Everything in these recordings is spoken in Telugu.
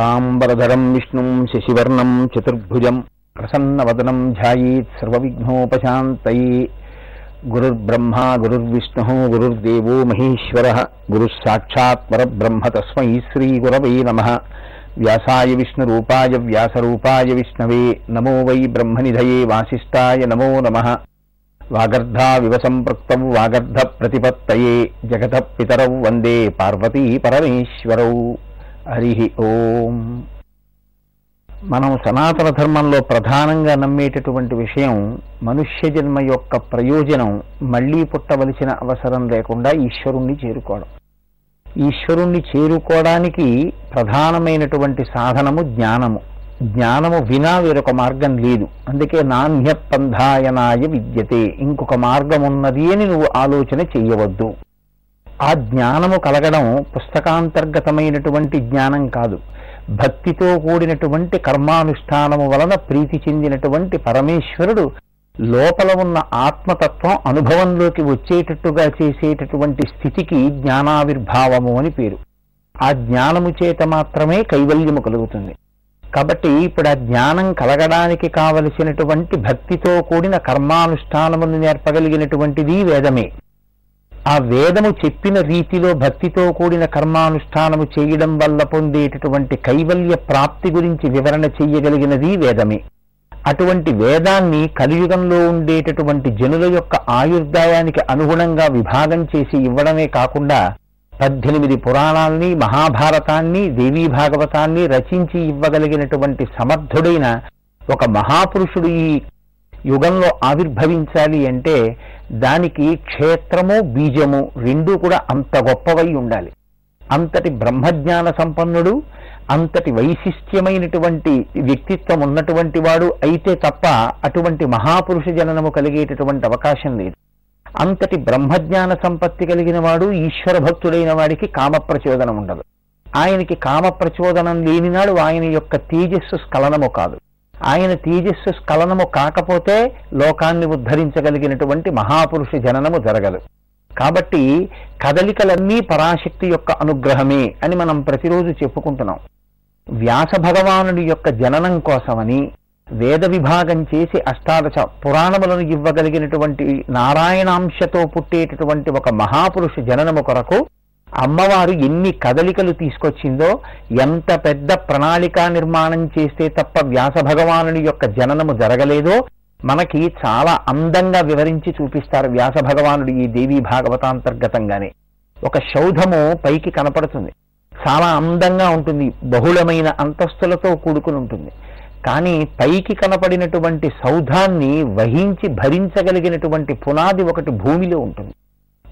శుక్లాంబరధరం విష్ణుం శశివర్ణం చతుర్భుజం ప్రసన్నవదనం ధ్యాయేత్ సర్వవిఘ్నోపశాంతయే గురుర్బ్రహ్మా గురుర్విష్ణు గురుర్దేవో మహేశ్వర. గురుః సాక్షాత్ పరబ్రహ్మ తస్మై శ్రీగురవే నమ. వ్యాసాయ విష్ణురూపాయ వ్యాసరూపాయ విష్ణవే నమో వై బ్రహ్మనిధయే వాసిష్ఠాయ నమో నమః. వాగర్ధావివ సంపృక్తౌ వాగర్ధ ప్రతిపత్తయే. జగత పితరౌ వందే పార్వతీ పరమేశ్వరౌ. హరి ఓం. మనం సనాతన ధర్మంలో ప్రధానంగా నమ్మేటటువంటి విషయం మనుష్య జన్మ యొక్క ప్రయోజనం మళ్ళీ పుట్టవలసిన అవసరం లేకుండా ఈశ్వరుణ్ణి చేరుకోవడం. ఈశ్వరుణ్ణి చేరుకోవడానికి ప్రధానమైనటువంటి సాధనము జ్ఞానము. జ్ఞానము వినా వేరొక మార్గం లేదు. అందుకే నాణ్యపంధాయనాయ విద్యతే. ఇంకొక మార్గం ఉన్నది అని నువ్వు ఆలోచన చెయ్యవద్దు ఆ జ్ఞానము కలగడం పుస్తకాంతర్గతమైనటువంటి జ్ఞానం కాదు. భక్తితో కూడినటువంటి కర్మానుష్ఠానము వలన ప్రీతి చెందినటువంటి పరమేశ్వరుడు లోపల ఉన్న ఆత్మతత్వం అనుభవంలోకి వచ్చేటట్టుగా చేసేటటువంటి స్థితికి జ్ఞానావిర్భావము అని పేరు. ఆ జ్ఞానము చేత మాత్రమే కైవల్యము కలుగుతుంది. కాబట్టి ఇప్పుడు ఆ జ్ఞానం కలగడానికి కావలసినటువంటి భక్తితో కూడిన కర్మానుష్ఠానమును నేర్పగలిగినటువంటిది వేదమే. ఆ వేదము చెప్పిన రీతిలో భక్తితో కూడిన కర్మానుష్ఠానము చేయడం వల్ల పొందేటటువంటి కైవల్య ప్రాప్తి గురించి వివరణ చెయ్యగలిగినది వేదమే. అటువంటి వేదాన్ని కలియుగంలో ఉండేటటువంటి జనుల యొక్క ఆయుర్దాయానికి అనుగుణంగా విభాగం చేసి ఇవ్వడమే కాకుండా పద్దెనిమిది పురాణాల్ని మహాభారతాన్ని దేవీ భాగవతాన్ని రచించి ఇవ్వగలిగినటువంటి సమర్థుడైన ఒక మహాపురుషుడు ఈ యుగంలో ఆవిర్భవించాలి అంటే దానికి క్షేత్రము బీజము రెండూ కూడా అంత గొప్పవై ఉండాలి. అంతటి బ్రహ్మజ్ఞాన సంపన్నుడు అంతటి వైశిష్ట్యమైనటువంటి వ్యక్తిత్వం ఉన్నటువంటి వాడు అయితే తప్ప అటువంటి మహాపురుష జననము కలిగేటటువంటి అవకాశం లేదు. అంతటి బ్రహ్మజ్ఞాన సంపత్తి కలిగిన వాడు ఈశ్వర భక్తుడైన వాడికి కామ ప్రచోదనం ఉండదు. ఆయనకి కామ ప్రచోదనం లేనినాడు ఆయన యొక్క తేజస్సు స్ఖలనము కాదు. ఆయన తేజస్సు స్ఖలనము కాకపోతే లోకాన్ని ఉద్ధరించగలిగినటువంటి మహాపురుష జననము జరగదు. కాబట్టి కదలికలన్నీ పరాశక్తి యొక్క అనుగ్రహమే అని మనం ప్రతిరోజు చెప్పుకుంటున్నాం. వ్యాస భగవానుడి యొక్క జననం కోసమని వేద విభాగం చేసి అష్టాదశ పురాణములను ఇవ్వగలిగినటువంటి నారాయణాంశతో పుట్టేటటువంటి ఒక మహాపురుష జననము కొరకు అమ్మవారు ఎన్ని కదలికలు తీసుకొచ్చిందో ఎంత పెద్ద ప్రణాళికా నిర్మాణం చేస్తే తప్ప వ్యాస భగవానుని యొక్క జననము జరగలేదో మనకి చాలా అందంగా వివరించి చూపిస్తారు వ్యాస భగవానుడు ఈ దేవీ భాగవతాంతర్గతంగానే. ఒక శౌధము పైకి కనపడుతుంది. చాలా అందంగా ఉంటుంది. బహుళమైన అంతస్తులతో కూడుకుని ఉంటుంది. కానీ పైకి కనపడినటువంటి సౌధాన్ని వహించి భరించగలిగినటువంటి పునాది ఒకటి భూమిలో ఉంటుంది.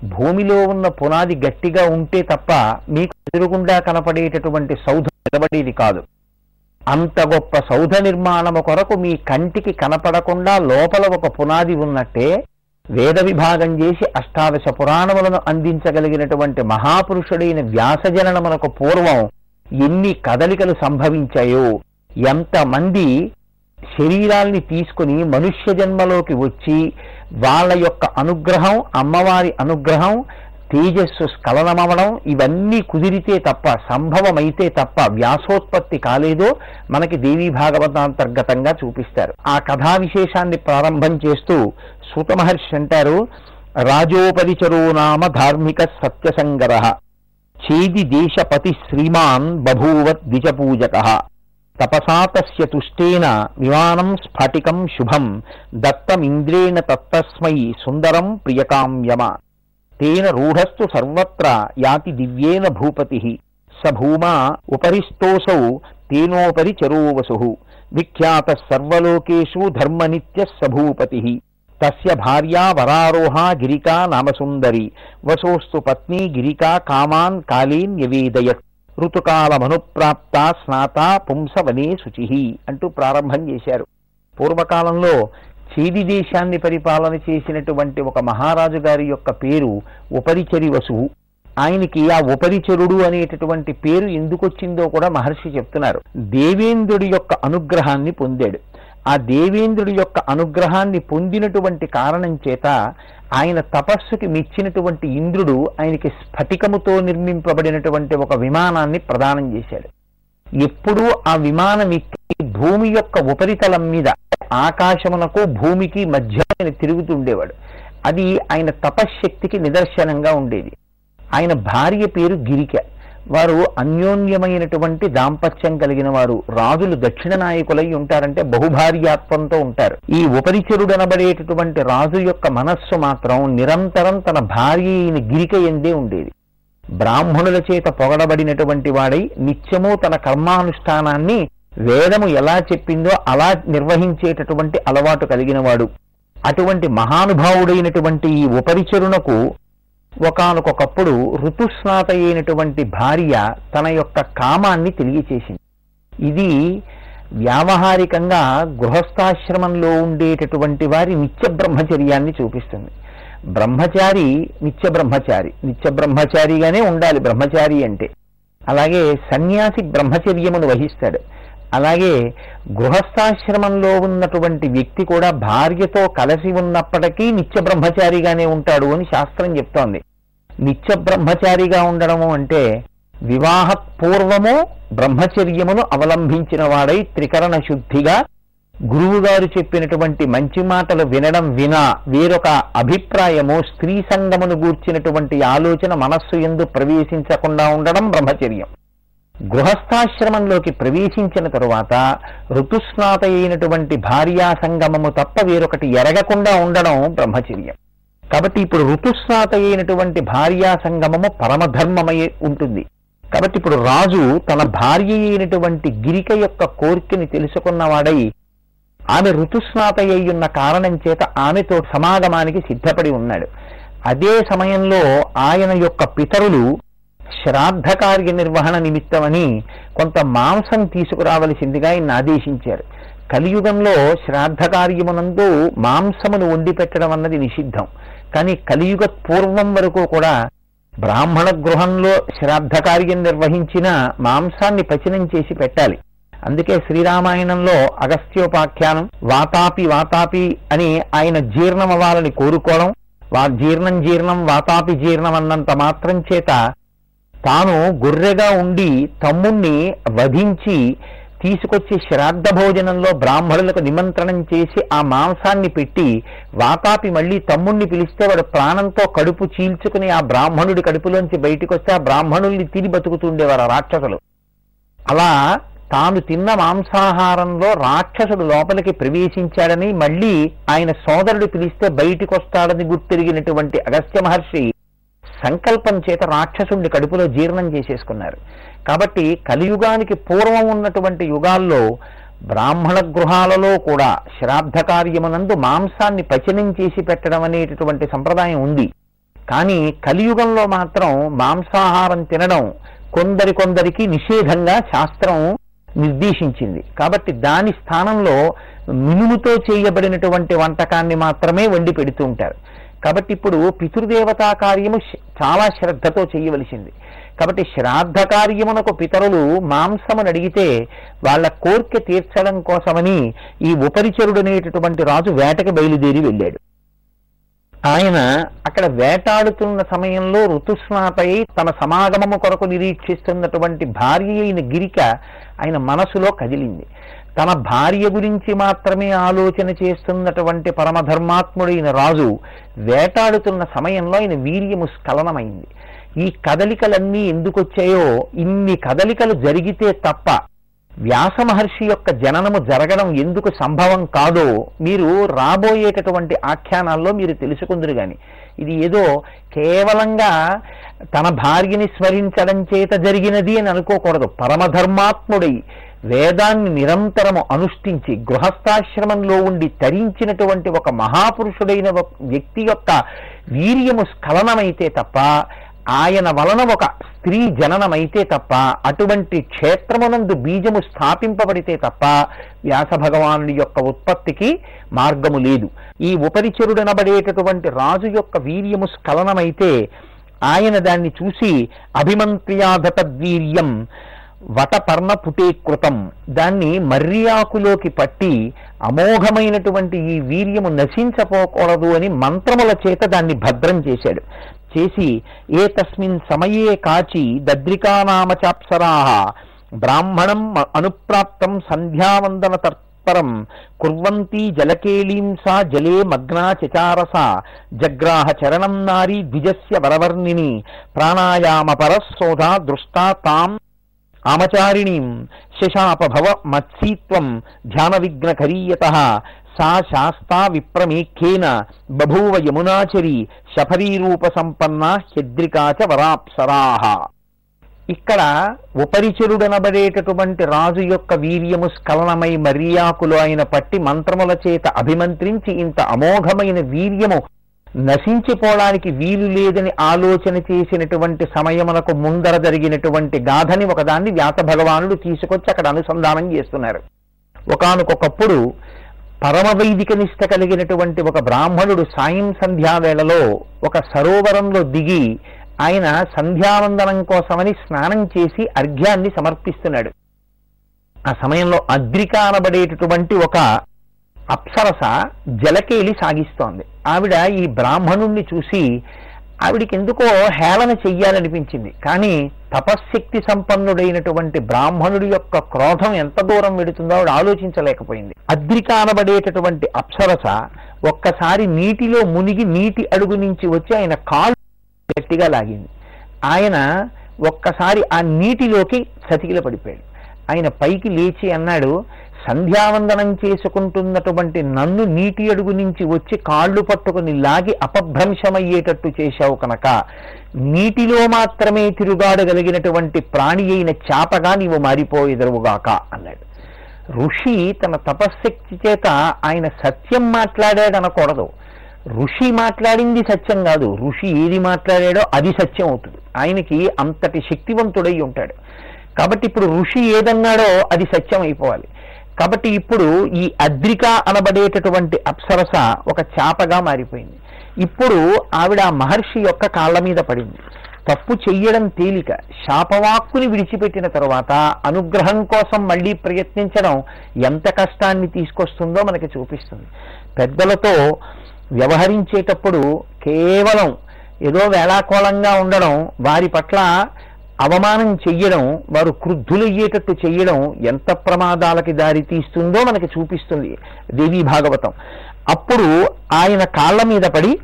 భూమిలో ఉన్న పునాది గట్టిగా ఉంటే తప్ప మీకు ఎదురుగుండా కనపడేటటువంటి సౌధ నిలబడేది కాదు. అంత గొప్ప సౌధ నిర్మాణము కొరకు మీ కంటికి కనపడకుండా లోపల ఒక పునాది ఉన్నట్టే వేద విభాగం చేసి అష్టాదశ పురాణములను అందించగలిగినటువంటి మహాపురుషుడైన వ్యాసజననమునకు పూర్వం ఎన్ని కదలికలు సంభవించాయో ఎంతమంది శరీరాల్ని తీసుకుని మనుష్య జన్మలోకి వచ్చి వాళ్ళ యొక్క అనుగ్రహం అమ్మవారి అనుగ్రహం తేజస్సు స్ఖలనమవడం ఇవన్నీ కుదిరితే తప్ప సంభవమైతే తప్ప వ్యాసోత్పత్తి కాలేదో మనకి దేవీ భాగవతాంతర్గతంగా చూపిస్తారు. ఆ కథా విశేషాన్ని ప్రారంభం చేస్తూ సూత మహర్షి అంటారు రాజోపరిచరో నామ ధార్మిక సత్యసంగర చేది దేశపతి శ్రీమాన్ బభూవత్ ద్విజపూజక. తపసాతస్య తుష్టేన విమానం స్ఫటికం శుభం దత్తమింద్రేణ తత్తస్మై సుందరం ప్రియకామ్యమ తేన రూఢస్తు సర్వత్ర యాతి దివ్యేన భూపతి. స భూమా ఉపరిస్తోసౌ తేనోపరి చరోవసు. విఖ్యాత సర్వలోకేషు ధర్మనిత్య సభూపతి తస్య భార్యా వరారోహా గిరికా నామసుందరి. వసోస్తు పత్ని గిరికా కామాన్ కాళీన్ యవేదయత్. ఋతుకాలమనుప్రాప్త స్నాత పుంసవనే శుచి అంటూ ప్రారంభం చేశారు. పూర్వకాలంలో చేది దేశాన్ని పరిపాలన చేసినటువంటి ఒక మహారాజు గారి యొక్క పేరు ఉపరిచరి వసువు. ఆయనకి ఆ ఉపరిచరుడు అనేటటువంటి పేరు ఎందుకు వచ్చిందో కూడా మహర్షి చెప్తున్నారు. దేవేంద్రుడి యొక్క అనుగ్రహాన్ని పొందాడు. ఆ దేవేంద్రుడి యొక్క అనుగ్రహాన్ని పొందినటువంటి కారణం చేత ఆయన తపస్సుకి మెచ్చినటువంటి ఇంద్రుడు ఆయనకి స్ఫటికముతో నిర్మింపబడినటువంటి ఒక విమానాన్ని ప్రదానం చేశాడు. ఎప్పుడూ ఆ విమానం ఎక్కి భూమి యొక్క ఉపరితలం మీద ఆకాశమునకు భూమికి మధ్య ఆయన తిరుగుతుండేవాడు అది ఆయన తపశ్శక్తికి నిదర్శనంగా ఉండేది. ఆయన భార్య పేరు గిరిక. వారు అన్యోన్యమైనటువంటి దాంపత్యం కలిగిన వారు రాజులు దక్షిణ నాయకులై ఉంటారంటే బహుభార్యాత్వంతో ఉంటారు. ఈ ఉపరిచరుడనబడేటటువంటి రాజు యొక్క మనస్సు మాత్రం నిరంతరం తన భార్య అయిన గిరిక ఎందే ఉండేది. బ్రాహ్మణుల చేత పొగడబడినటువంటి వాడై నిత్యము తన కర్మానుష్ఠానాన్ని వేదము ఎలా చెప్పిందో అలా నిర్వహించేటటువంటి అలవాటు కలిగిన వాడు. అటువంటి మహానుభావుడైనటువంటి ఈ ఉపరిచరునకు ఒకనకొకప్పుడు ఋతుస్నాత అయినటువంటి భార్య తన యొక్క కామాన్ని తెలియచేసింది. ఇది వ్యావహారికంగా గృహస్థాశ్రమంలో ఉండేటటువంటి వారి నిత్య బ్రహ్మచర్యాన్ని చూపిస్తుంది. బ్రహ్మచారి నిత్య బ్రహ్మచారి నిత్య బ్రహ్మచారిగానే ఉండాలి బ్రహ్మచారి అంటే. అలాగే సన్యాసి బ్రహ్మచర్యమును వహిస్తాడు. అలాగే గృహస్థాశ్రమంలో ఉన్నటువంటి వ్యక్తి కూడా భార్యతో కలిసి ఉన్నప్పటికీ నిత్య బ్రహ్మచారిగానే ఉంటాడు అని శాస్త్రం చెప్తోంది. నిత్య బ్రహ్మచారిగా ఉండడము అంటే వివాహ పూర్వము బ్రహ్మచర్యమును అవలంబించిన వాడై త్రికరణ శుద్ధిగా గురువు గారు చెప్పినటువంటి మంచి మాటలు వినడం వినా వేరొక అభిప్రాయము స్త్రీ సంగమును గూర్చినటువంటి ఆలోచన మనస్సు ఎందు ప్రవేశించకుండా ఉండడం బ్రహ్మచర్యం. గృహస్థాశ్రమంలోకి ప్రవేశించిన తరువాత ఋతుస్నాత అయినటువంటి భార్యా సంగమము తప్ప వేరొకటి ఎరగకుండా ఉండడం బ్రహ్మచర్యం. కాబట్టి ఇప్పుడు ఋతుస్నాత అయినటువంటి భార్యా సంగమము పరమధర్మమై ఉంటుంది. కాబట్టి ఇప్పుడు రాజు తన భార్య అయినటువంటి గిరిక యొక్క కోరికని తెలుసుకున్నవాడై ఆమె ఋతుస్నాత అయ్యున్న కారణం చేత ఆమెతో సమాగమానికి సిద్ధపడి ఉన్నాడు. అదే సమయంలో ఆయన యొక్క పితరులు శ్రాద్ధ కార్య నిర్వహణ నిమిత్తమని కొంత మాంసం తీసుకురావలసిందిగా ఆయన ఆదేశించారు. కలియుగంలో శ్రాద్ధ కార్యమునందు మాంసమును వండి పెట్టడం అన్నది నిషిద్ధం. కానీ కలియుగ పూర్వం వరకు కూడా బ్రాహ్మణ గృహంలో శ్రాద్ధ కార్యం నిర్వహించిన మాంసాన్ని పచనం చేసి పెట్టాలి. అందుకే శ్రీరామాయణంలో అగస్త్యోపాఖ్యానం వాతాపి వాతాపి అని ఆయన జీర్ణమవ్వాలని కోరుకోవడం వా జీర్ణం జీర్ణం వాతాపి జీర్ణం అన్నంత మాత్రం చేత తాను గొర్రెగా ఉండి తమ్ముణ్ణి వధించి తీసుకొచ్చి శ్రాద్ధ భోజనంలో బ్రాహ్మణులకు నిమంత్రణం చేసి ఆ మాంసాన్ని పెట్టి వాతాపి మళ్ళీ తమ్ముణ్ణి పిలిస్తే వాడు ప్రాణంతో కడుపు చీల్చుకుని ఆ బ్రాహ్మణుడి కడుపులోంచి బయటికి వస్తే ఆ బ్రాహ్మణుల్ని తిని బతుకుతుండేవారు ఆ రాక్షసులు. అలా తాను తిన్న మాంసాహారంలో రాక్షసుడు లోపలికి ప్రవేశించాడని మళ్ళీ ఆయన సోదరుడు పిలిస్తే బయటికి వస్తాడని గుర్తిరిగినటువంటి అగస్త్య మహర్షి సంకల్పం చేత రాక్షసుడిని కడుపులో జీర్ణం చేసేసుకున్నారు. కాబట్టి కలియుగానికి పూర్వం ఉన్నటువంటి యుగాల్లో బ్రాహ్మణ గృహాలలో కూడా శ్రాద్ధ కార్యమునందు మాంసాన్ని పచనం చేసి పెట్టడం అనేటటువంటి సంప్రదాయం ఉంది. కానీ కలియుగంలో మాత్రం మాంసాహారం తినడం కొందరి కొందరికి నిషేధంగా శాస్త్రం నిర్దేశించింది. కాబట్టి దాని స్థానంలో మినుముతో చేయబడినటువంటి వంటకాన్ని మాత్రమే వండి పెడుతూ ఉంటారు. కాబట్టి ఇప్పుడు పితృదేవతా కార్యము చాలా శ్రద్ధతో చేయవలసింది. కాబట్టి శ్రాద్ధ కార్యమునకు పితరులు మాంసమును అడిగితే వాళ్ళ కోర్కె తీర్చడం కోసమని ఈ ఉపరిచరుడనేటటువంటి రాజు వేటకి బయలుదేరి వెళ్ళాడు. ఆయన అక్కడ వేటాడుతున్న సమయంలో ఋతుస్నాతై తన సమాగమము కొరకు నిరీక్షిస్తున్నటువంటి భార్య అయిన గిరిక ఆయన మనసులో కదిలింది. తన భార్య గురించి మాత్రమే ఆలోచన చేస్తున్నటువంటి పరమధర్మాత్ముడైన రాజు వేటాడుతున్న సమయంలో ఆయన వీర్యము స్ఖలనమైంది. ఈ కదలికలన్నీ ఎందుకు వచ్చాయో ఇన్ని కదలికలు జరిగితే తప్ప వ్యాస మహర్షి యొక్క జననము జరగడం ఎందుకు సంభవం కాదో మీరు రాబోయేటటువంటి ఆఖ్యానాల్లో మీరు తెలుసుకుందరు గాని. ఇది ఏదో కేవలంగా తన భార్యని స్మరించడం చేత జరిగినది అని అనుకోకూడదు. పరమధర్మాత్ముడై వేదాన్ని నిరంతరము అనుష్ఠించి గృహస్థాశ్రమంలో ఉండి తరించినటువంటి ఒక మహాపురుషుడైన ఒక వ్యక్తి యొక్క వీర్యము స్ఖలనమైతే తప్ప ఆయన వలన ఒక స్త్రీ జననమైతే తప్ప అటువంటి క్షేత్రమునందు బీజము స్థాపింపబడితే తప్ప వ్యాస భగవానుడి యొక్క ఉత్పత్తికి మార్గము లేదు. ఈ ఉపరిచరుడనబడేటటువంటి రాజు యొక్క వీర్యము స్ఖలనమైతే ఆయన దాన్ని చూసి అభిమంత్రియాధతద్వీర్యం వటపర్ణ పుటీకృతం దాన్ని మర్యాకులోకి పట్టి అమోఘమైనటువంటి ఈ వీర్యము నశించపోకూడదు అని మంత్రముల చేత దాన్ని భద్రం చేశాడు. చేసి ఏ తస్మిన్ సమయే కాచి దద్రికానామచాప్సరా. బ్రాహ్మణం అనుప్రాప్తం సంధ్యావందన తర్పరం కుర్వంతి జలకేళీం సా జలే మగ్నా చచారస జగ్రాహ చరణం నారీ ద్విజస్య వరవర్ణిని ప్రాణాయామ పరశోధా దృష్టా తాం ఆమచారిణీం శశాపభవ మత్సీత్వం ధ్యాన విఘ్నకరీయత సా శాస్తా విప్రమేఖ్యేన బభూవ యమునాచరి శఫరీరూప సంపన్న హ్యద్రికాచ వరాప్సరాహ ఇక్కడ ఉపరిచరుడనబడేటటువంటి రాజు యొక్క వీర్యము స్ఖలనమై మర్యాకులు ఆయన పట్టి మంత్రముల చేత అభిమంత్రించి ఇంత అమోఘమైన వీర్యము నశించిపోవడానికి వీలు లేదని ఆలోచన చేసినటువంటి సమయమునకు ముందర జరిగినటువంటి గాథని ఒకదాన్ని వ్యాస భగవానుడు తీసుకొచ్చి అక్కడ అనుసంధానం చేస్తున్నారు. ఒకనకొకప్పుడు పరమవైదిక నిష్ట కలిగినటువంటి ఒక బ్రాహ్మణుడు సాయం సంధ్యావేళలో ఒక సరోవరంలో దిగి ఆయన సంధ్యావందనం కోసమని స్నానం చేసి అర్ఘ్యాన్ని సమర్పిస్తున్నాడు. ఆ సమయంలో అద్రిక అనబడేటటువంటి ఒక అప్సరస జలకేలి సాగిస్తోంది. ఆవిడ ఈ బ్రాహ్మణుణ్ణి చూసి ఆవిడికి ఎందుకో హేళన చెయ్యాలనిపించింది. కానీ తపశ్శక్తి సంపన్నుడైనటువంటి బ్రాహ్మణుడి యొక్క క్రోధం ఎంత దూరం వెడుతుందో ఆవిడ ఆలోచించలేకపోయింది. అద్రికానబడేటటువంటి అప్సరస ఒక్కసారి నీటిలో మునిగి నీటి అడుగు నుంచి వచ్చి ఆయన కాళ్ళు గట్టిగా లాగింది. ఆయన ఒక్కసారి ఆ నీటిలోకి సతికిల పడిపోయాడు ఆయన పైకి లేచి అన్నాడు సంధ్యావందనం చేసుకుంటున్నటువంటి నన్ను నీటి అడుగు నుంచి వచ్చి కాళ్ళు పట్టుకుని లాగి అపభ్రంశమయ్యేటట్టు చేశావు కనుక నీటిలో మాత్రమే తిరుగాడగలిగినటువంటి ప్రాణి అయిన చేపగా నీవు మారిపోయేదరువుగాక అన్నాడు. ఋషి తన తపశ్శక్తి చేత ఆయన సత్యం మాట్లాడాడనకూడదు. ఋషి మాట్లాడింది సత్యం కాదు. ఋషి ఏది మాట్లాడాడో అది సత్యం అవుతుంది. ఆయనకి అంతటి శక్తివంతుడై ఉంటాడు. కాబట్టి ఇప్పుడు ఋషి ఏదన్నాడో అది సత్యం అయిపోవాలి. కాబట్టి ఇప్పుడు ఈ అద్రిక అనబడేటటువంటి అప్సరస ఒక చాపగా మారిపోయింది. ఇప్పుడు ఆవిడ ఆ మహర్షి యొక్క కాళ్ళ మీద పడింది. తప్పు చెయ్యడం తేలిక. శాపవాక్కుని విడిచిపెట్టిన తర్వాత అనుగ్రహం కోసం మళ్ళీ ప్రయత్నించడం ఎంత కష్టాన్ని తీసుకొస్తుందో మనకి చూపిస్తుంది. పెద్దలతో వ్యవహరించేటప్పుడు కేవలం ఏదో వేళాకోళంగా ఉండడం వారి పట్ల అవమానం చెయ్యడం వారు క్రుద్ధులయ్యేటట్టు చెయ్యడం ఎంత ప్రమాదాలకి దారి తీస్తుందో మనకి చూపిస్తుంది దేవీ భాగవతం. అప్పుడు ఆయన కాళ్ళ మీద పడి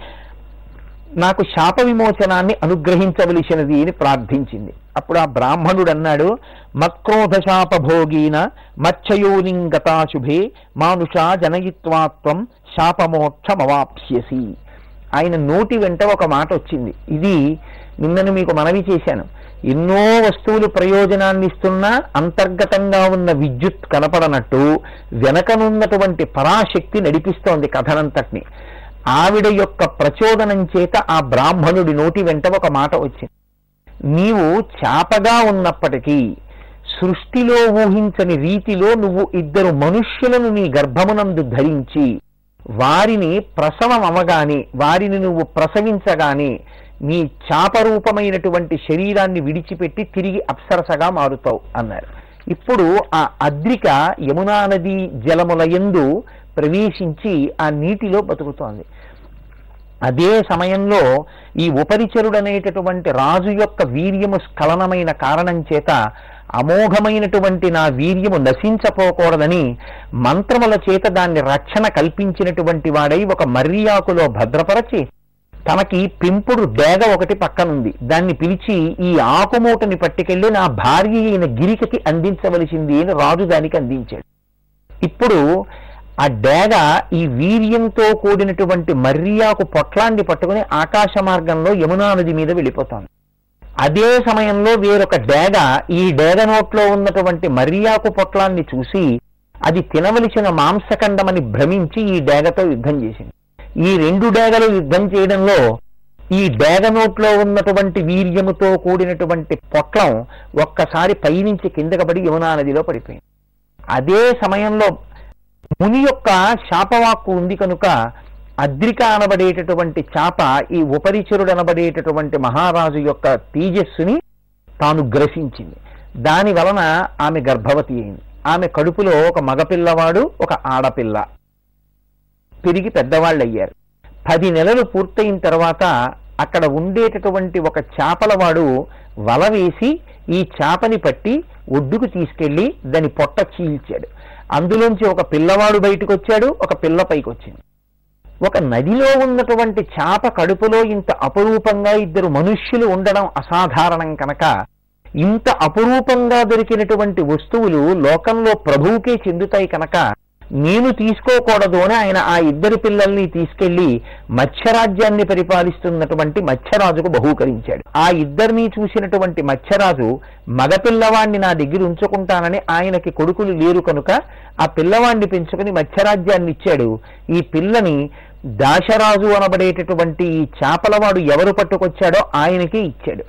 నాకు శాప విమోచనాన్ని అనుగ్రహించవలసినది అని ప్రార్థించింది. అప్పుడు ఆ బ్రాహ్మణుడు అన్నాడు మత్క్రోధ శాపభోగీన మచ్చయోనింగతాశుభే మానుషా జనయిత్వాత్వం శాపమోక్షమవాప్స్యసి. ఆయన నోటి వెంట ఒక మాట వచ్చింది. ఇది నిన్నను మీకు మనవి చేశాను. ఎన్నో వస్తువులు ప్రయోజనాన్ని ఇస్తున్నా అంతర్గతంగా ఉన్న విద్యుత్ కనపడనట్టు వెనకనున్నటువంటి పరాశక్తి నడిపిస్తోంది కథనంతటిని. ఆవిడ యొక్క ప్రచోదనం చేత ఆ బ్రాహ్మణుడి నోటి వెంట ఒక మాట వచ్చింది. నీవు చాపగా ఉన్నప్పటికీ సృష్టిలో ఊహించని రీతిలో నువ్వు ఇద్దరు మనుష్యులను నీ గర్భమునందు ధరించి వారిని ప్రసవం అవగానే వారిని నువ్వు ప్రసవించగానే నీ చాపరూపమైనటువంటి శరీరాన్ని విడిచిపెట్టి తిరిగి అప్సరసగా మారుతావు అన్నారు. ఇప్పుడు ఆ అద్రిక యమునా నది జలముల యందు ప్రవేశించి ఆ నీటిలో బతుకుతోంది. అదే సమయంలో ఈ ఉపరిచరుడనేటటువంటి రాజు యొక్క వీర్యము స్ఖలనమైన కారణం చేత అమోఘమైనటువంటి నా వీర్యము నశించపోకూడదని మంత్రముల చేత దాన్ని రక్షణ కల్పించినటువంటి వాడై ఒక మర్యాకులో భద్రపరచి తనకి పెంపుడు డేగ ఒకటి పక్కనుంది. దాన్ని పిలిచి ఈ ఆకుమూటని పట్టుకెళ్ళి నా భార్య అయిన గిరికకి అందించవలసింది అని రాజు దానికి అందించాడు. ఇప్పుడు ఆ డేగ ఈ వీర్యంతో కూడినటువంటి మర్యాకు పొట్లాన్ని పట్టుకుని ఆకాశ మార్గంలో యమునా నది మీద వెళ్ళిపోతాను. అదే సమయంలో వేరొక డేగ ఈ డేగ నోట్లో ఉన్నటువంటి మర్యాకు పొట్లాన్ని చూసి అది తినవలసిన మాంసఖండమని భ్రమించి ఈ డేగతో యుద్ధం చేసింది. ఈ రెండు డేగలు యుద్ధం చేయడంలో ఈ డేగ నోట్లో ఉన్నటువంటి వీర్యముతో కూడినటువంటి పొట్లం ఒక్కసారి పైనుంచి కిందకి పడి యమునా నదిలో పడిపోయింది. అదే సమయంలో ముని యొక్క శాపవాక్కు ఉంది కనుక అద్రిక అనబడేటటువంటి చాప ఈ ఉపరిచరుడు అనబడేటటువంటి మహారాజు యొక్క తేజస్సుని తాను గ్రసించింది. దాని వలన ఆమె గర్భవతి అయింది. ఆమె కడుపులో ఒక మగపిల్లవాడు ఒక ఆడపిల్ల. పెరిగి పెద్దవాళ్ళు అయ్యారు పది నెలలు పూర్తయిన తర్వాత అక్కడ ఉండేటటువంటి ఒక చేపలవాడు వల వేసి ఈ చేపని పట్టి ఒడ్డుకు తీసుకెళ్ళి దాని పొట్ట చీల్చాడు. అందులోంచి ఒక పిల్లవాడు బయటకు వచ్చాడు ఒక పిల్ల పైకి వచ్చింది ఒక నదిలో ఉన్నటువంటి చేప కడుపులో ఇంత అపురూపంగా ఇద్దరు మనుష్యులు ఉండడం అసాధారణం కనుక ఇంత అపురూపంగా దొరికినటువంటి వస్తువులు లోకంలో ప్రభువుకే చెందుతాయి కనుక నేను తీసుకోకూడదు అని ఆయన ఆ ఇద్దరు పిల్లల్ని తీసుకెళ్ళి మత్స్యరాజ్యాన్ని పరిపాలిస్తున్నటువంటి మత్స్యరాజుకు బహూకరించాడు. ఆ ఇద్దరిని చూసినటువంటి మత్స్యరాజు మగపిల్లవాణ్ణి నా దగ్గర ఉంచుకుంటానని ఆయనకి కొడుకులు లేరు కనుక ఆ పిల్లవాణ్ణి పెంచుకుని మత్స్యరాజ్యాన్ని ఇచ్చాడు. ఈ పిల్లని దాశరాజు అనబడేటటువంటి ఈ చేపలవాడు ఎవరు పట్టుకొచ్చాడో ఆయనకే ఇచ్చాడు.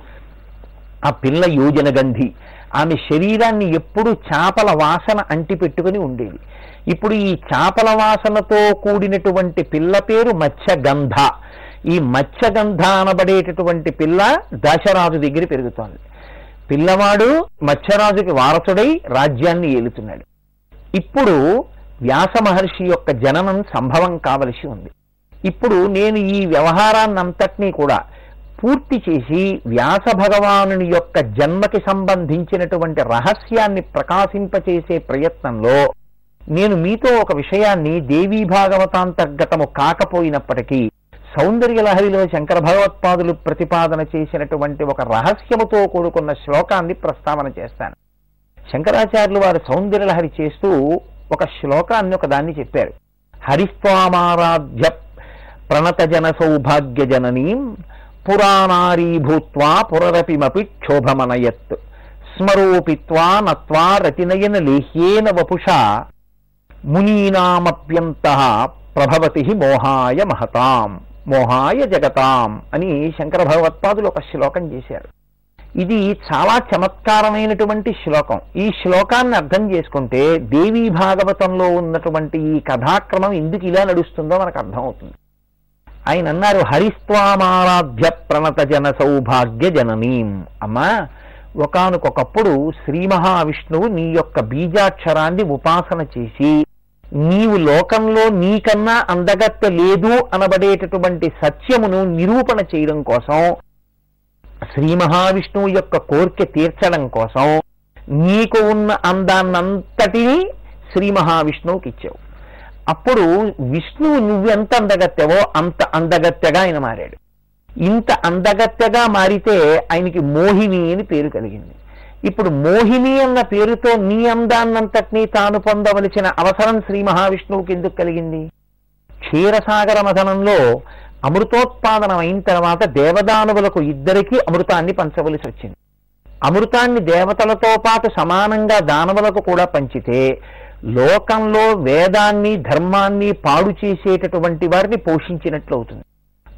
ఆ పిల్ల యోజన గంధి ఆమె శరీరాన్ని ఎప్పుడు చేపల వాసన అంటిపెట్టుకుని ఉండేది. ఇప్పుడు ఈ చేపల వాసనతో కూడినటువంటి పిల్ల పేరు మత్స్యగంధ. ఈ మత్స్యగంధ అనబడేటటువంటి పిల్ల దశరాజు దగ్గర పెరుగుతోంది. పిల్లవాడు మత్స్యరాజుకి వారసుడై రాజ్యాన్ని ఏలుతున్నాడు. ఇప్పుడు వ్యాస మహర్షి యొక్క జననం సంభవం కావలసి ఉంది. ఇప్పుడు నేను ఈ వ్యవహారాన్నంతటినీ కూడా పూర్తి చేసి వ్యాస భగవానుని యొక్క జన్మకి సంబంధించినటువంటి రహస్యాన్ని ప్రకాశింపచేసే ప్రయత్నంలో నేను మీతో ఒక విషయాన్ని దేవీ భాగవతాంతర్గతము కాకపోయినప్పటికీ సౌందర్య లహరిలో శంకర భగవత్పాదులు ప్రతిపాదన చేసినటువంటి ఒక రహస్యముతో కూడుకున్న శ్లోకాన్ని ప్రస్తావన చేస్తాను. శంకరాచార్యులు వారు సౌందర్య లహరి చేస్తూ ఒక శ్లోకాన్ని ఒక దాన్ని చెప్పారు. హరిస్వామారాధ్య ప్రణత జన సౌభాగ్య జననీం పురాణారీ భూత్వా పురరపిమపి క్షోభమనయత్. స్మరూపిత్వా నత్వా రతినయన లేహ్యేన వపుషా మునీనామప్యంత ప్రభవతి మోహాయ మహతాం మోహాయ జగతాం అని శంకర భగవత్పాదులు ఒక శ్లోకం చేశారు. ఇది చాలా చమత్కారమైనటువంటి శ్లోకం. ఈ శ్లోకాన్ని అర్థం చేసుకుంటే దేవీ భాగవతంలో ఉన్నటువంటి ఈ కథాక్రమం ఎందుకు ఇలా నడుస్తుందో మనకు అర్థమవుతుంది. ఆయన అన్నారు హరిస్వామారాధ్య ప్రణత జన సౌభాగ్య జననీం. అమ్మా ఒకనకొకప్పుడు శ్రీ మహావిష్ణువు నీ యొక్క బీజాక్షరాన్ని ఉపాసన చేసి నీవు లోకంలో నీకన్నా అందగత్త లేదు అనబడేటటువంటి సత్యమును నిరూపణ చేయడం కోసం శ్రీ మహావిష్ణువు యొక్క కోరిక తీర్చడం కోసం నీకు ఉన్న అందాన్నంతటినీ శ్రీ మహావిష్ణువుకి ఇచ్చావు. అప్పుడు విష్ణువు నువ్వెంత అందగత్తెవో అంత అందగత్తెగా ఆయన మారాడు. ఇంత అందగత్తెగా మారితే ఆయనకి మోహిని అని పేరు కలిగింది. ఇప్పుడు మోహిని అన్న పేరుతో నీ అందాన్నంతటినీ తాను పొందవలసిన అవసరం శ్రీ మహావిష్ణువుకి ఎందుకు కలిగింది? క్షీరసాగర మథనంలో అమృతోత్పాదనం అయిన తర్వాత దేవదానవులకు ఇద్దరికీ అమృతాన్ని పంచవలసి వచ్చింది. అమృతాన్ని దేవతలతో పాటు సమానంగా దానవులకు కూడా పంచితే లోకంలో వేదాన్ని ధర్మాన్ని పాడు చేసేటటువంటి వారిని పోషించినట్లు అవుతుంది.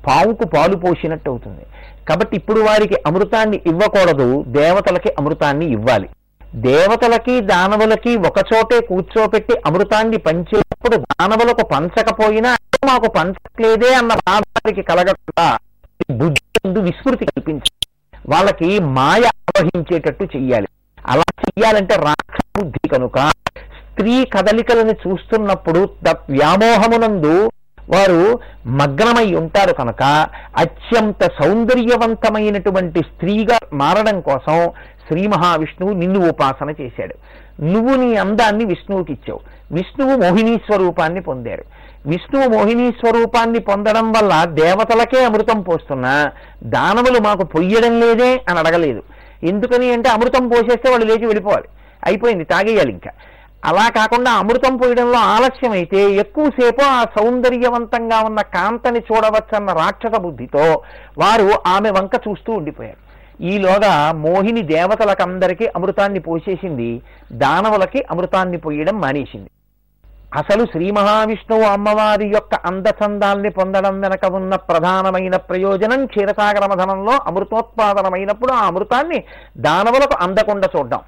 పావుకు పాలు పోసినట్టు అవుతుంది. కాబట్టి ఇప్పుడు వారికి అమృతాన్ని ఇవ్వకూడదు దేవతలకి అమృతాన్ని ఇవ్వాలి. దేవతలకి దానవులకి ఒకచోటే కూర్చోపెట్టి అమృతాన్ని పంచేటప్పుడు దానవులకు పంచకపోయినా మాకు పంచట్లేదే అన్న బాధ వారికి కలగకుండా బుద్ధి విస్మృతి కల్పించాలి. వాళ్ళకి మాయ ఆవహించేటట్టు చెయ్యాలి. అలా చెయ్యాలంటే రాక్ష బుద్ధి కనుక స్త్రీ కదలికలను చూస్తున్నప్పుడు వ్యామోహమునందు వారు మగ్నమై ఉంటారు కనుక అత్యంత సౌందర్యవంతమైనటువంటి స్త్రీగా మారడం కోసం శ్రీ మహావిష్ణువు నిన్ను ఉపాసన చేశాడు. నువ్వు నీ అందాన్ని విష్ణువుకి ఇచ్చావు. విష్ణువు మోహినీ స్వరూపాన్ని పొందారు. విష్ణువు మోహినీ స్వరూపాన్ని పొందడం వల్ల దేవతలకే అమృతం పోస్తున్నా దానవులు మాకు పొయ్యడం లేదే అని అడగలేదు. ఎందుకని అంటే అమృతం పోసేస్తే వాళ్ళు లేచి వెళ్ళిపోవాలి. అయిపోయింది తాగేయాలి ఇంకా. అలా కాకుండా అమృతం పోయడంలో ఆలస్యం అయితే ఎక్కువసేపు ఆ సౌందర్యవంతంగా ఉన్న కాంతని చూడవచ్చన్న రాక్షస బుద్ధితో వారు ఆమె వంక చూస్తూ ఉండిపోయారు. ఈలోగా మోహిని దేవతలకందరికీ అమృతాన్ని పోసేసింది. దానవులకి అమృతాన్ని పోయడం మానేసింది. అసలు శ్రీ మహావిష్ణువు అమ్మవారి యొక్క అందచందాల్ని పొందడం వెనక ఉన్న ప్రధానమైన ప్రయోజనం క్షీరసాగర మధనంలో అమృతోత్పాదనమైనప్పుడు ఆ అమృతాన్ని దానవులకు అందకుండా చూడడం.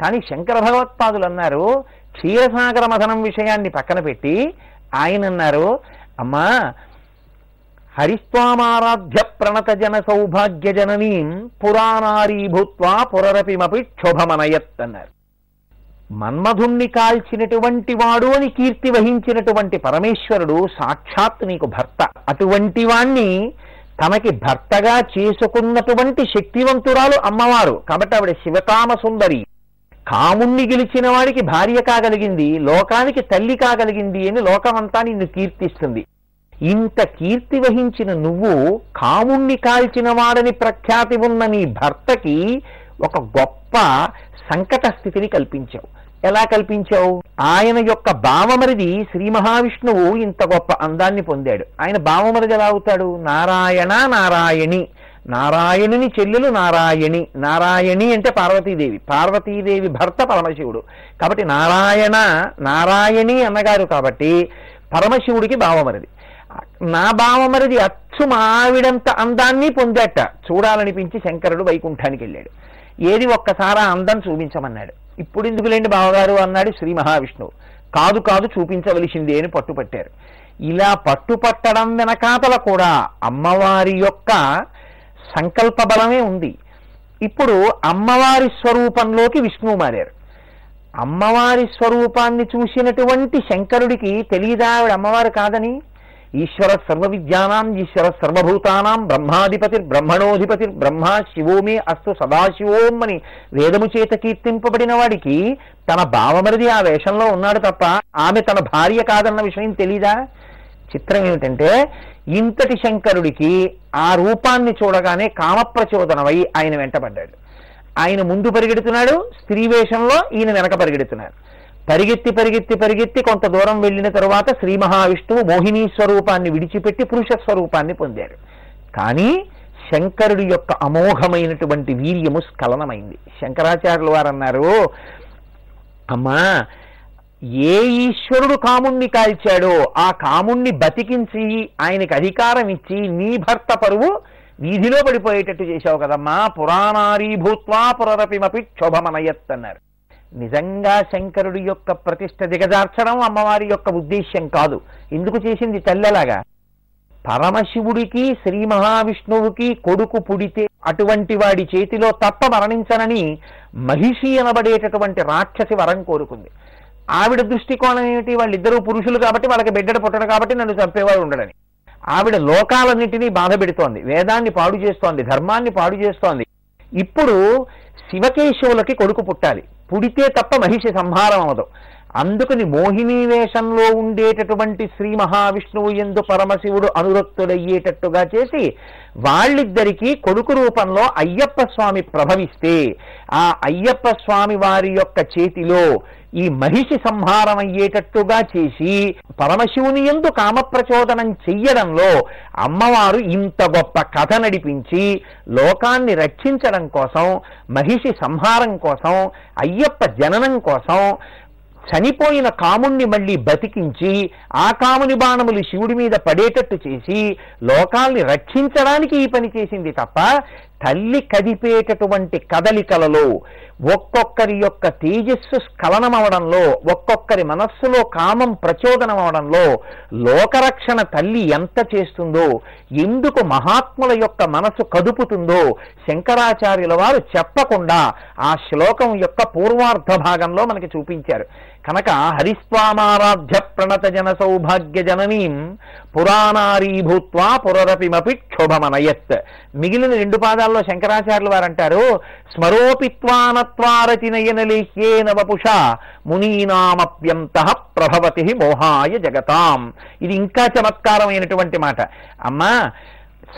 కానీ శంకర భగవత్పాదులు అన్నారు క్షీరసాగర మథనం విషయాన్ని పక్కన పెట్టి ఆయన అన్నారు అమ్మా హరిస్వామారాధ్య ప్రణత జన సౌభాగ్య జననీం పురాణారీభూత్వా పురరపిమపి క్షోభమనయత్ అన్నారు మన్మధుణ్ణి కాల్చినటువంటి వాడు అని కీర్తి వహించినటువంటి పరమేశ్వరుడు సాక్షాత్ నీకు భర్త. అటువంటి వాణ్ణి తనకి భర్తగా చేసుకున్నటువంటి శక్తివంతురాలు అమ్మవారు. కాబట్టి ఆవిడ శివకామ సుందరి కాముణ్ణి గెలిచిన వాడికి భార్య కాగలిగింది లోకానికి తల్లి కాగలిగింది అని లోకమంతా నిన్ను కీర్తిస్తుంది. ఇంత కీర్తి వహించిన నువ్వు కాముణ్ణి కాల్చిన వాడని ప్రఖ్యాతి ఉన్న నీ భర్తకి ఒక గొప్ప సంకట స్థితిని కల్పించావు. ఎలా కల్పించావు? ఆయన యొక్క భావమరిది శ్రీ మహావిష్ణువు ఇంత గొప్ప అందాన్ని పొందాడు. ఆయన భావమరిది ఎలా అవుతాడు? నారాయణ నారాయణి. నారాయణుని చెల్లెలు నారాయణి. నారాయణి అంటే పార్వతీదేవి. పార్వతీదేవి భర్త పరమశివుడు. కాబట్టి నారాయణ నారాయణి అన్నగారు కాబట్టి పరమశివుడికి భావమరిది. నా భావమరిది అచ్చు మావిడంత అందాన్ని పొందట. చూడాలనిపించి శంకరుడు వైకుంఠానికి వెళ్ళాడు. ఏది ఒక్కసారి అందం చూపించమన్నాడు. ఇప్పుడు ఎందుకులేండి బావగారు అన్నాడు శ్రీ మహావిష్ణువు. కాదు కాదు చూపించవలసిందే అని పట్టుపట్టారు. ఇలా పట్టుపట్టడం వెనకాతల కూడా అమ్మవారి యొక్క సంకల్ప బలమే ఉంది. ఇప్పుడు అమ్మవారి స్వరూపంలోకి విష్ణువు మారారు. అమ్మవారి స్వరూపాన్ని చూసినటువంటి శంకరుడికి తెలియదా ఆవిడ అమ్మవారు కాదని? ఈశ్వర సర్వ విద్యానాం ఈశ్వర సర్వభూతానాం బ్రహ్మాధిపతి బ్రహ్మణోధిపతి బ్రహ్మ శివోమే అస్తు సదాశివోం అని వేదము చేత కీర్తింపబడిన వాడికి తన భావమరిది ఆ వేషంలో ఉన్నాడు తప్ప ఆమె తన భార్య కాదన్న విషయం తెలీదా? చిత్రం ఏమిటంటే ఇంతటి శంకరుడికి ఆ రూపాన్ని చూడగానే కామప్రచోదనమై ఆయన వెంటబడ్డాడు. ఆయన ముందు పరిగెడుతున్నాడు స్త్రీ వేషంలో ఈయన వెనక పరిగెడుతున్నాడు. పరిగెత్తి పరిగెత్తి పరిగెత్తి కొంత దూరం వెళ్ళిన తరువాత శ్రీ మహావిష్ణువు మోహిని స్వరూపాన్ని విడిచిపెట్టి పురుష స్వరూపాన్ని పొందాడు. కానీ శంకరుడి యొక్క అమోఘమైనటువంటి వీర్యము స్ఖలనమైంది. శంకరాచార్యులు వారు అన్నారు అమ్మా ఏ ఈశ్వరుడు కాముణ్ణి కాల్చాడో ఆ కాముణ్ణి బతికించి ఆయనకి అధికారం ఇచ్చి నీ భర్త పరువు వీధిలో పడిపోయేటట్టు చేశావు కదమ్మా. పురాణారీ భూత్వా పురరపిమపి క్షోభమనయత్ అన్నారు నిజంగా శంకరుడి యొక్క ప్రతిష్ట దిగజార్చడం అమ్మవారి యొక్క ఉద్దేశ్యం కాదు. ఎందుకు చేసింది తల్లెలాగా పరమశివుడికి శ్రీ మహావిష్ణువుకి కొడుకు పుడితే అటువంటి వాడి చేతిలో తప్ప మరణించనని మహిషి అనబడేటటువంటి రాక్షసి వరం కోరుకుంది. ఆవిడ దృష్టికోణం ఏమిటి? వాళ్ళిద్దరూ పురుషులు కాబట్టి వాళ్ళకి బిడ్డడు పుట్టడు కాబట్టి నన్ను చంపేవాడు ఉండడని. ఆవిడ లోకాలన్నింటినీ బాధ పెడుతోంది. వేదాన్ని పాడు చేస్తోంది. ధర్మాన్ని పాడు చేస్తోంది. ఇప్పుడు శివకేశవులకి కొడుకు పుట్టాలి. పుడితే తప్ప మహిషి సంహారం అవదు అందుకని మోహిని వేషంలో ఉండేటటువంటి శ్రీ మహావిష్ణువు ఎందు పరమశివుడు అనురక్తుడయ్యేటట్టుగా చేసి వాళ్ళిద్దరికీ కొడుకు రూపంలో అయ్యప్ప స్వామి ప్రభవిస్తే ఆ అయ్యప్ప స్వామి వారి యొక్క చేతిలో ఈ మహిషి సంహారం అయ్యేటట్టుగా చేసి పరమశివుని ఎందు కామప్రచోదనం చెయ్యడంలో అమ్మవారు ఇంత గొప్ప కథ నడిపించి లోకాన్ని రక్షించడం కోసం మహిషి సంహారం కోసం అయ్యప్ప జననం కోసం చనిపోయిన కాముణ్ణి మళ్ళీ బతికించి ఆ కాముని బాణములు శివుడి మీద పడేటట్టు చేసి లోకాల్ని రక్షించడానికి ఈ పని చేసింది తప్ప తల్లి కదిపేటటువంటి కదలికలలో ఒక్కొక్కరి యొక్క తేజస్సు స్ఖలనమవడంలో ఒక్కొక్కరి మనస్సులో కామం ప్రచోదనం అవడంలో లోకరక్షణ తల్లి ఎంత చేస్తుందో ఎందుకు మహాత్ముల యొక్క మనసు కదుపుతుందో శంకరాచార్యుల వారు చెప్పకుండా ఆ శ్లోకం యొక్క పూర్వార్ధ భాగంలో మనకి చూపించారు. కనుక హరిస్వామారాధ్య ప్రణత జన సౌభాగ్య జననీం పురాణారీ భూత్వా పురరపిమపి క్షోభమనయత్. మిగిలిన రెండు పాదాల్లో శంకరాచార్యులు వారు అంటారు స్మరోపిత్వానత్వారతి నయనలేహ్యేన వపుష మునీనామప్యంత ప్రభవతి మోహాయ జగతాం. ఇది ఇంకా చమత్కారమైనటువంటి మాట. అమ్మా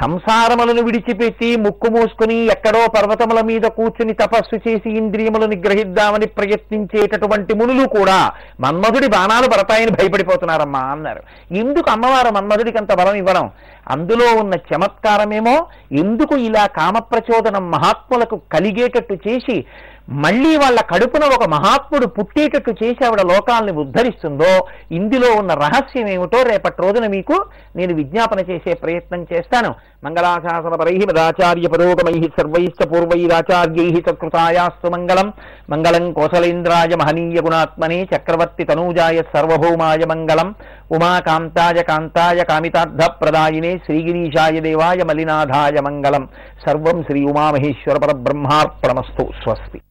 సంసారములను విడిచిపెట్టి ముక్కు మూసుకుని ఎక్కడో పర్వతముల మీద కూర్చుని తపస్సు చేసి ఇంద్రియములు నిగ్రహిద్దామని ప్రయత్నించేటటువంటి మునులు కూడా మన్మధుడి బాణాలు పడతాయని భయపడిపోతున్నారమ్మా అన్నారు. ఎందుకు అమ్మవారు మన్మధుడికి అంత బలం ఇవ్వడం? అందులో ఉన్న చమత్కారమేమో ఎందుకు ఇలా కామప్రచోదనం మహాత్ములకు కలిగేటట్టు చేసి మళ్ళీ వాళ్ళ కడుపున ఒక మహాత్ముడు పుట్టేటట్టు చేసి ఆవిడ లోకాల్ని ఉద్ధరిస్తుందో ఇందులో ఉన్న రహస్యం ఏమిటో రేపటి రోజున మీకు నేను విజ్ఞాపన చేసే ప్రయత్నం చేస్తాను. మంగళాశాసన పరై మదాచార్య పురోగమై సర్వైశ్చ పూర్వైరాచార్యై సత్కృతాయాస్తు మంగళం. మంగళం కోసలేంద్రాయ మహనీయ గుణాత్మనే చక్రవర్తి తనూజాయ సర్వభౌమాయ మంగళం. ఉమాకాంతాయ కాంతాయ కామితార్థ ప్రదాయినే श्रीगिरीशाय देवाय मलिनाथाय मङ्गलं सर्व श्री उमामहेश्वर परब्रह्मार्पणमस्तु। स्वस्ति।